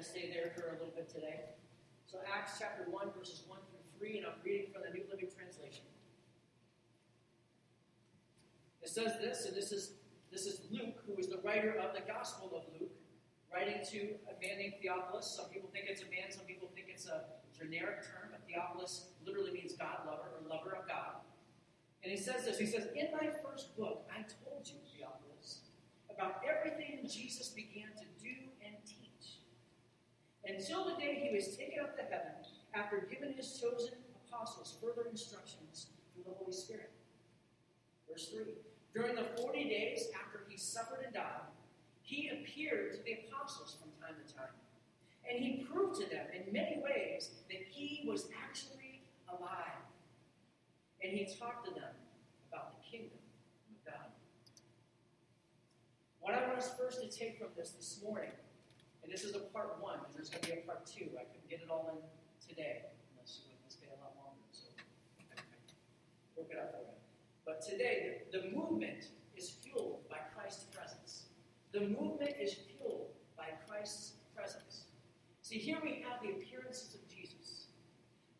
going to stay there for a little bit today. So, Acts chapter 1, verses 1 through 3, and I'm reading from the New Living Translation. It says this, and this is, this is Luke, who is the writer of the Gospel of Luke, writing to a man named Theophilus. Some people think it's a man, some people think it's a generic term. But Theophilus literally means God lover or lover of God. And he says this He says, In my first book, I told you, Theophilus, about everything Jesus began to do. Until the day he was taken up to heaven, after giving his chosen apostles further instructions through the Holy Spirit. Verse 3 During the 40 days after he suffered and died, he appeared to the apostles from time to time. And he proved to them in many ways that he was actually alive. And he talked to them about the kingdom of God. What I want us first to take from this this morning, and this is a part one, and there's going to be a part two. I couldn't get it all in today, unless you would stay a lot longer. So work it out for you. But today, the, the movement is fueled by Christ's presence. The movement is fueled by Christ's presence. See, here we have the appearances of Jesus.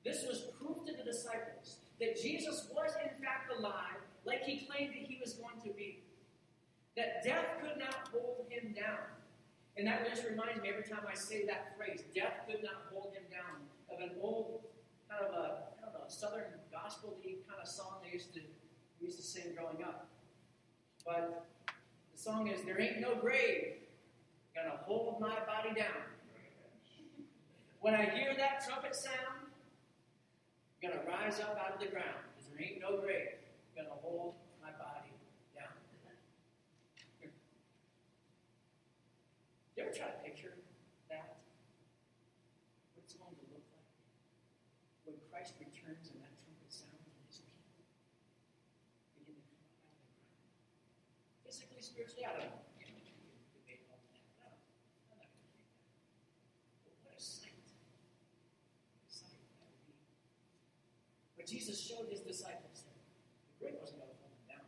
This was proof to the disciples that Jesus was in fact alive, like he claimed that he was going to be. That death could not hold him down. And that just reminds me every time I say that phrase, death could not hold him down, of an old kind of a, southern gospel kind of song they used to used to sing growing up. But the song is There Ain't No Grave Gonna Hold My Body Down. When I hear that trumpet sound, I'm gonna rise up out of the ground, because there ain't no grave gonna hold my body down. You ever try to picture that? What it's going to look like when Christ returns and that trumpet sounds and his people begin to come out of the ground? Physically, spiritually, I don't know. But what a sight! But Jesus showed his disciples that the grave wasn't going to hold them down.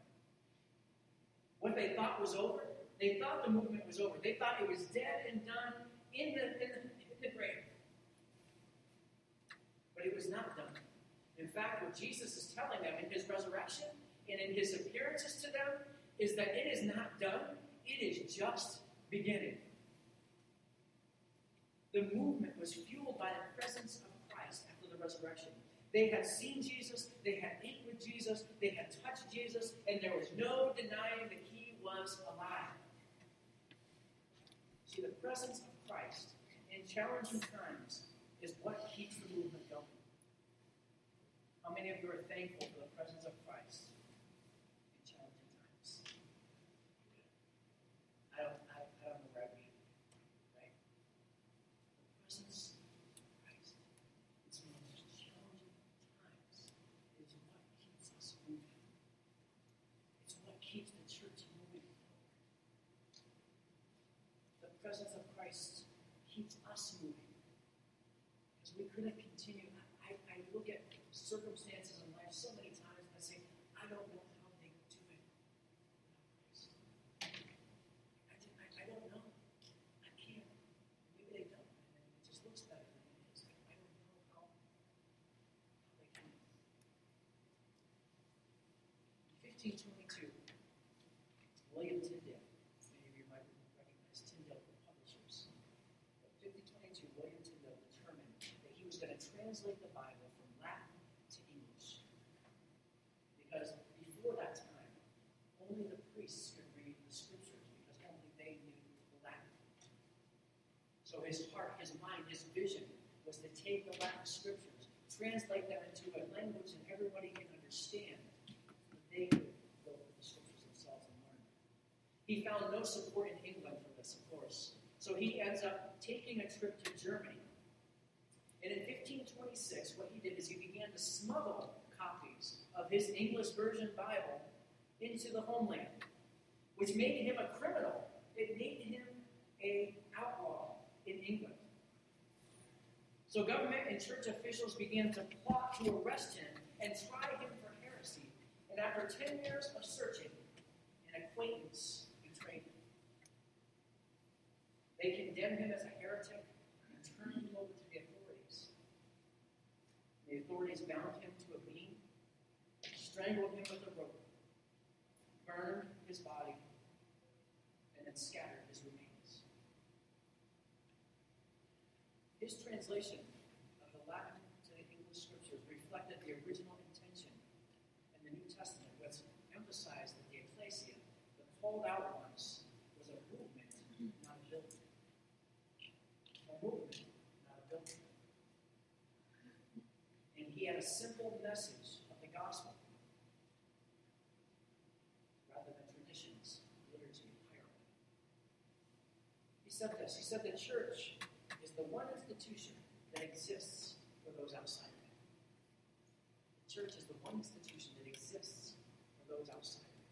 What they thought was over, they thought the movement was over. They thought it was dead and done in the, in the, in the grave. But it was not done. In fact, what Jesus is telling them in his resurrection and in his appearances to them is that it is not done, it is just beginning. The movement was fueled by the presence of Christ after the resurrection. They had seen Jesus, they had eaten with Jesus, they had touched Jesus, and there was no denying that he was alive. See, the presence of Christ in challenging times is what keeps the movement going. How many of you are thankful for the presence of Christ in challenging times? I don't, I, I don't know where I'd be, right? The presence of Christ is one of those challenging times. It is what keeps us moving. It's what keeps the church moving forward. The presence of Christ keeps us moving. Because we couldn't continue. I, I look at circumstances in life so many times and I say, I don't know how they do it without Christ. I, I, I don't know. I can't. Maybe they don't. It just looks better than it is. I, I don't know how, how they can. 1522, William Tyndale Many of you translate the Bible from Latin to English. Because before that time, only the priests could read the scriptures because only they knew the Latin. So his heart, his mind, his vision was to take the Latin scriptures, translate them into a language that everybody can understand, they could go through the scriptures themselves and learn. He found no support in England for this, of course. So he ends up taking a trip to Germany and in 1526, what he did is he began to smuggle copies of his English version Bible into the homeland, which made him a criminal. It made him a outlaw in England. So government and church officials began to plot to arrest him and try him for heresy. And after 10 years of searching, an acquaintance betrayed him. They condemned him as a heretic and turned him over to the authorities. The authorities bound him to a beam, strangled him with a rope, burned his body, and then scattered his remains. His translation of the Latin to the English scriptures reflected the original intention in the New Testament, which emphasized that the ecclesia, the called out once was a movement, not a building. A movement, not a building. And he had a simple message of the gospel rather than traditions, liturgy, hierarchy. He said this. He said the church is the one institution that exists for those outside of it. The church is the one institution that exists for those outside of it.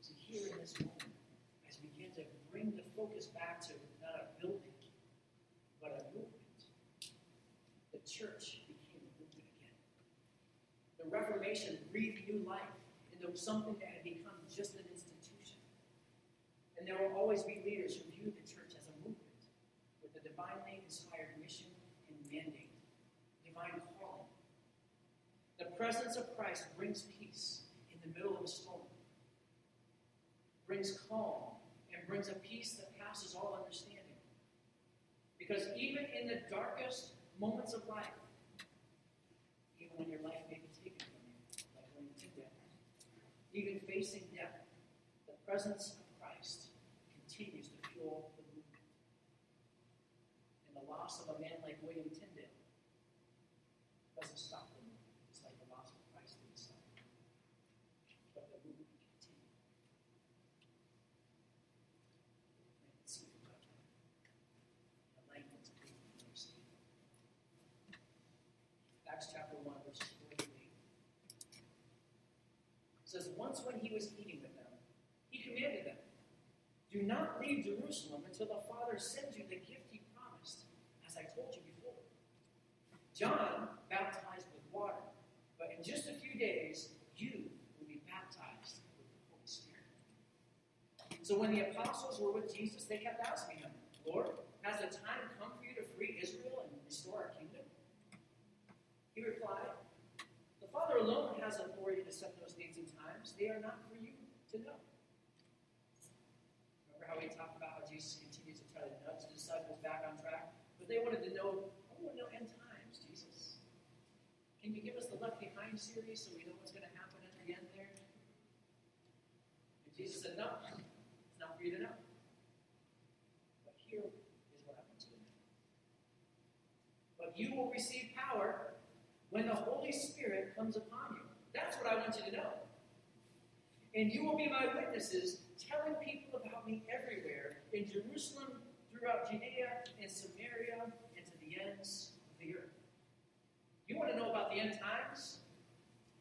So here in this moment, as we begin to bring the focus back to not a building, but a movement, the church became a movement again. The Reformation breathed new life into something that had become just an institution. And there will always be leaders who view the church as a movement with a divinely inspired mission and mandate, divine calling. The presence of Christ brings peace in the middle of a storm, brings calm, and brings a peace that passes all understanding. Because even in the darkest moments of life, even when your life may be taken from you, like when you that, even facing death, the presence of Christ continues to fuel the movement. And the loss of a man like William Tyndale doesn't stop the movement. It's like the loss of Christ didn't stop. But the movement continued. Let's see if we got that. The language of people understand. Acts chapter 1, verses 4 to 8. It says, Once when he was eating with them, he commanded them, Do not leave Jerusalem until the Father sends you the gift he promised, as I told you before. John baptized with water, but in just a few days, you will be baptized with the Holy Spirit. So when the apostles were with Jesus, they kept asking him, Lord, has the time come for you to free Israel and restore our kingdom? He replied, The Father alone has authority to set those dates and times. They are not for you to know. Remember how we talked about how Jesus continues to try to nudge the disciples back on track? But they wanted to know, oh, I want to know end times, Jesus. Can you give us the Left Behind series so we know what's going to happen at the end there? And Jesus said, No, it's not for you to know. But here is what you to know. But you will receive power when the Holy Spirit comes upon you. That's what I want you to know. And you will be my witnesses, telling people about me everywhere in Jerusalem, throughout Judea and Samaria, and to the ends of the earth. You want to know about the end times?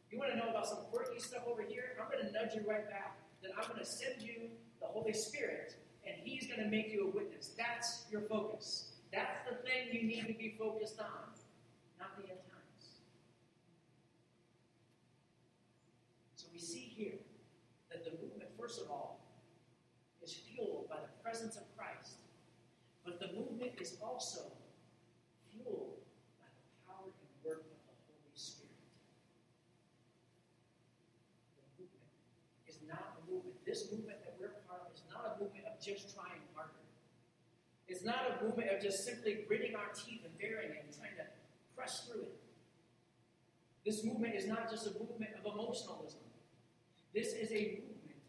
You want to know about some quirky stuff over here? I'm going to nudge you right back. That I'm going to send you the Holy Spirit, and He's going to make you a witness. That's your focus. That's the thing you need to be focused on, not the end times. So we see here that the movement, first of all, is fueled by the presence of Christ, but the movement is also fueled by the power and work of the Holy Spirit. The movement is not a movement. This movement that we're part of is not a movement of just trying harder. It's not a movement of just simply gritting our teeth and bearing it and trying to press through it. This movement is not just a movement of emotionalism. This is a movement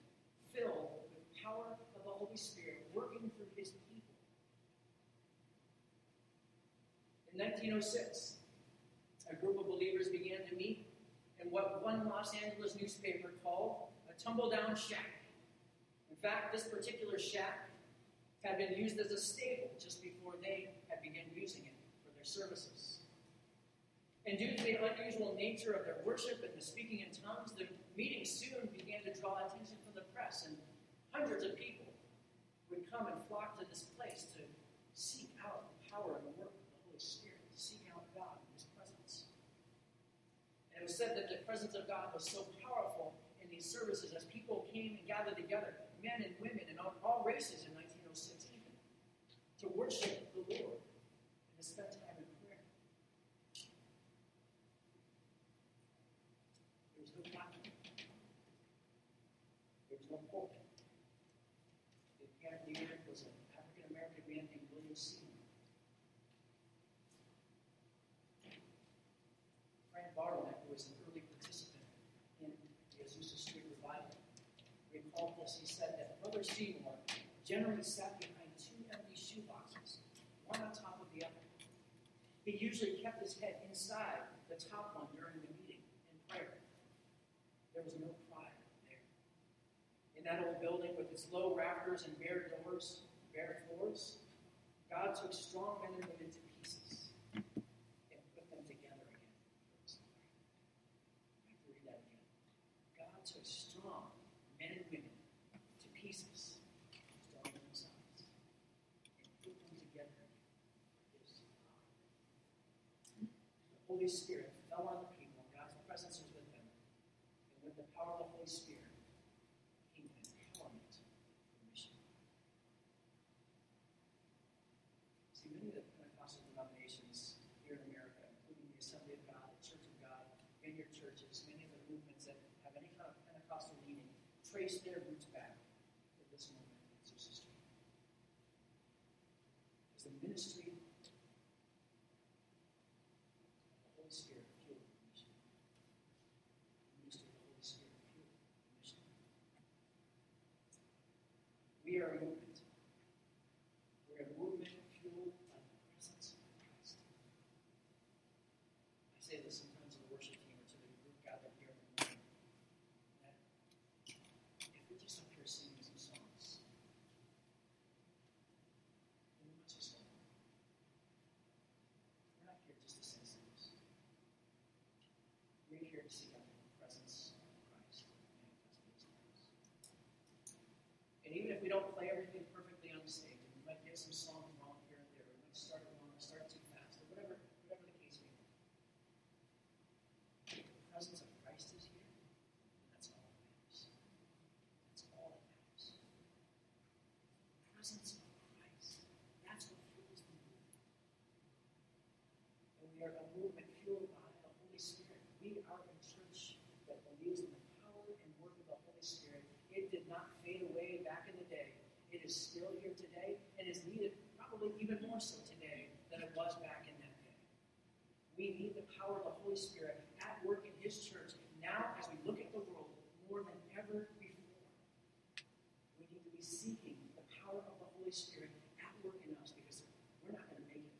filled with power of the Holy Spirit working through his people. In 1906, a group of believers began to meet in what one Los Angeles newspaper called a tumble down shack. In fact, this particular shack had been used as a stable just before they had begun using it for their services. And due to the unusual nature of their worship and the speaking in tongues, the meeting soon began to draw attention from the press, and hundreds of people would come and flock to this place to seek out the power of the work It was said that the presence of God was so powerful in these services as people came and gathered together, men and women and all, all races in 1906 even, to worship the Lord and to spend time in prayer. There was no document. There was no pulpit. The man was an African American man named William Seymour. he said that Brother Seymour generally sat behind two empty shoeboxes, one on top of the other. He usually kept his head inside the top one during the meeting and prayer. There was no pride there. In that old building with its low rafters and bare doors, bare floors, God took strong men and women to pieces and put them together again. I have to read that again. God took strong Spirit fell on the people. God's presence was with them. And with the power of the Holy Spirit came an empowerment for mission. See, many of the Pentecostal denominations here in America, including the Assembly of God, the Church of God, and your churches, many of the movements that have any kind of Pentecostal leaning, trace their roots back to this moment. here to see God in the presence of Christ And even if we don't play everything perfectly on stage, we might get some songs We need the power of the Holy Spirit at work in His church now as we look at the world more than ever before. We need to be seeking the power of the Holy Spirit at work in us because we're not going to make it.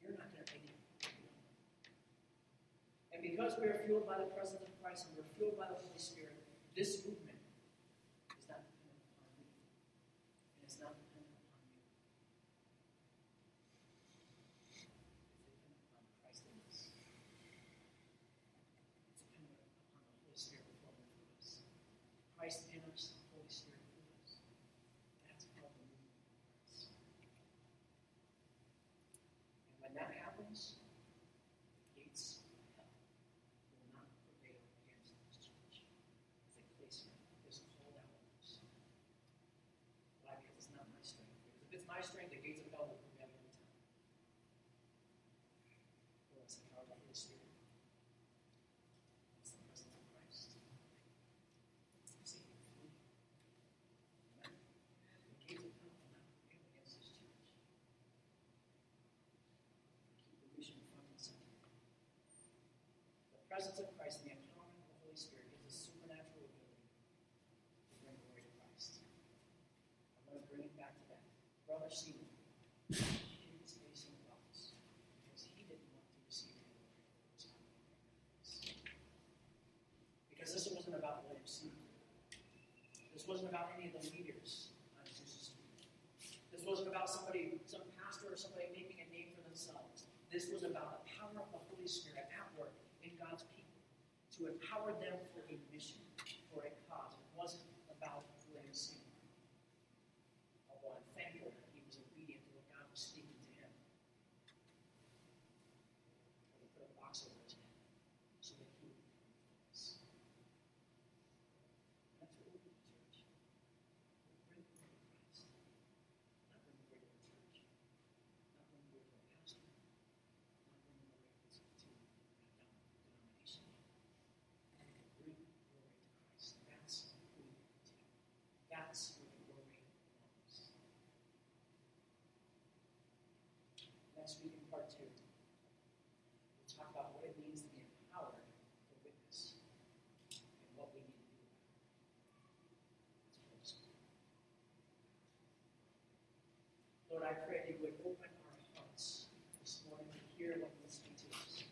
You're not going to make it. And because we are fueled by the presence of Christ and we're fueled by the Holy Spirit, this movement presence of Christ and the empowerment of the Holy Spirit gives us supernatural ability to bring glory to Christ. I want to bring it back to that. Brother Stephen. Because this wasn't about William Stephen. This wasn't about any empower them Next week in part two, we'll talk about what it means to be empowered for witness and what we need to do about it. Lord, I pray you would open our hearts this morning to hear what you speak to us.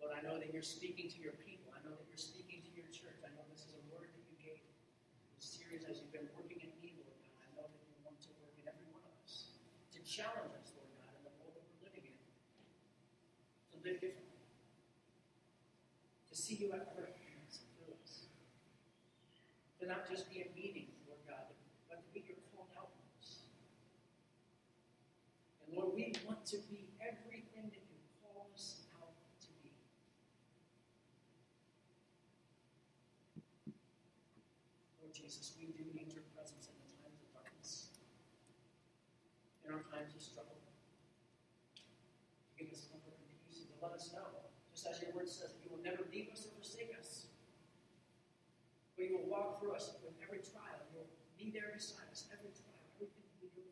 Lord, I know that you're speaking to your people. I know that you're speaking to your church. I know this is a word that you gave this series as you've been working in me, Lord God. I know that you want to work in every one of us to challenge us, Lord God, in the world that we're living in, to live differently, to see you at work in us and through us, to not just be a meeting, Lord God, but to be your called out ones. And Lord, we want to be everything that you call us out to be. Lord Jesus, we do need your presence in the times of darkness, in our times of struggle. Give us comfort and peace and to let us know, just as your word says, that you will never leave us or forsake us. But you will walk through us with every trial. You will be there beside us, every trial, everything we go through.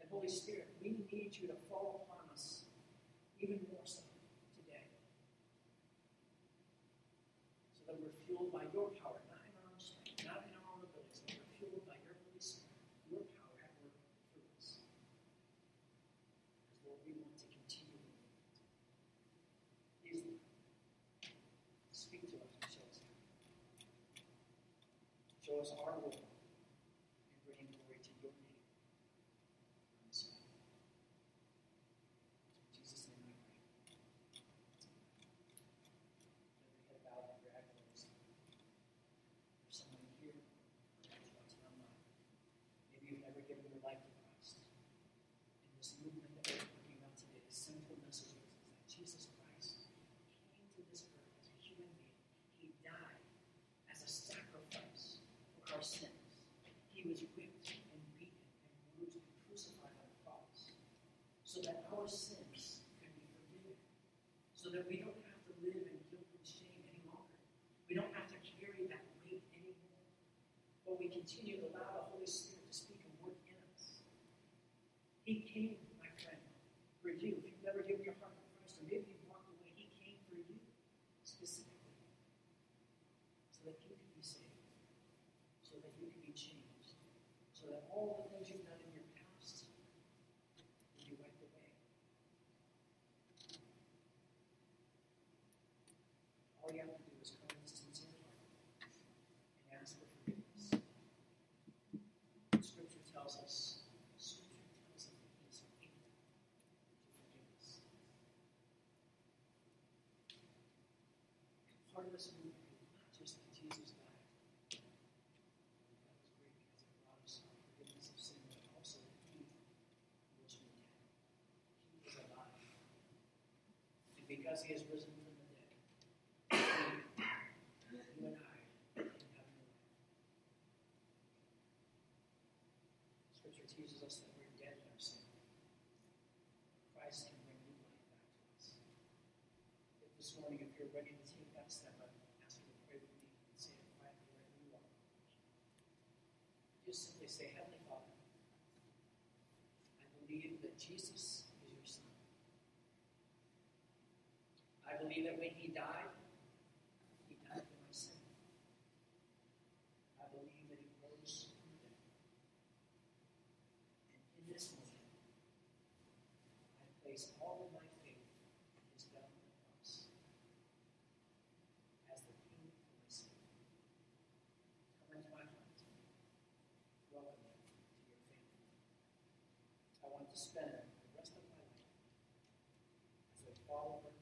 And Holy Spirit, we need you to fall upon us even more so today. So that we're fueled by your power, not in our own strength, not in our own abilities, but we're fueled by your Holy Spirit, your power at work through us. Because Lord, we want to continue. Please, speak to us and show us. Show us our role in bringing glory to your name. on this earth. In Jesus' name I pray. Every head bowed and every eye closed. There's someone here who's watching online. Maybe you've never given your life to Christ. In this movement that we're talking about today, the simple message is, is that Jesus Christ came to this earth as a human being. He died as a sacrifice for our sins. He was whipped and beaten and bruised and crucified on the cross so that our sins can be forgiven, so that we don't have to live in guilt and shame any longer. We don't have to carry that weight anymore. But we continue to allow the Holy Spirit to speak and work in us. He came, my friend, for you. If you've never given your heart to Christ, or maybe you've walked away, He came for you specifically, so that you can be saved, so that you can be changed, so that all the things you've done in your past will be wiped away. All you have to do is come a sincere heart and ask for forgiveness. Scripture tells us, Scripture tells us that He is faithful to forgive us. And part of this movement is not just that Jesus died. That was great because it brought us forgiveness of sin, but also that He rose from the dead. He is alive. And because He has risen from the dead, you and I have life. Scripture teaches us that we're dead in our sin. Christ can bring new life back to us. If this morning, if you're ready to take that step, I ask you to pray with me and say it quietly wherever you are. Just simply say, Heavenly Father, I believe that Jesus is your Son. I believe that when He died, He died for my sin. I believe that He rose from the dead. And in this moment, I place all of my faith in His death on the cross as the payment for my sin. Come into my heart. Welcome me to your family. I want to spend the rest of my life as a follower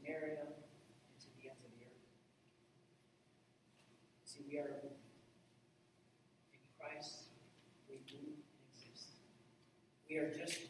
Samaria, and to the ends of the earth. See, we are in Christ, we do exist. We are just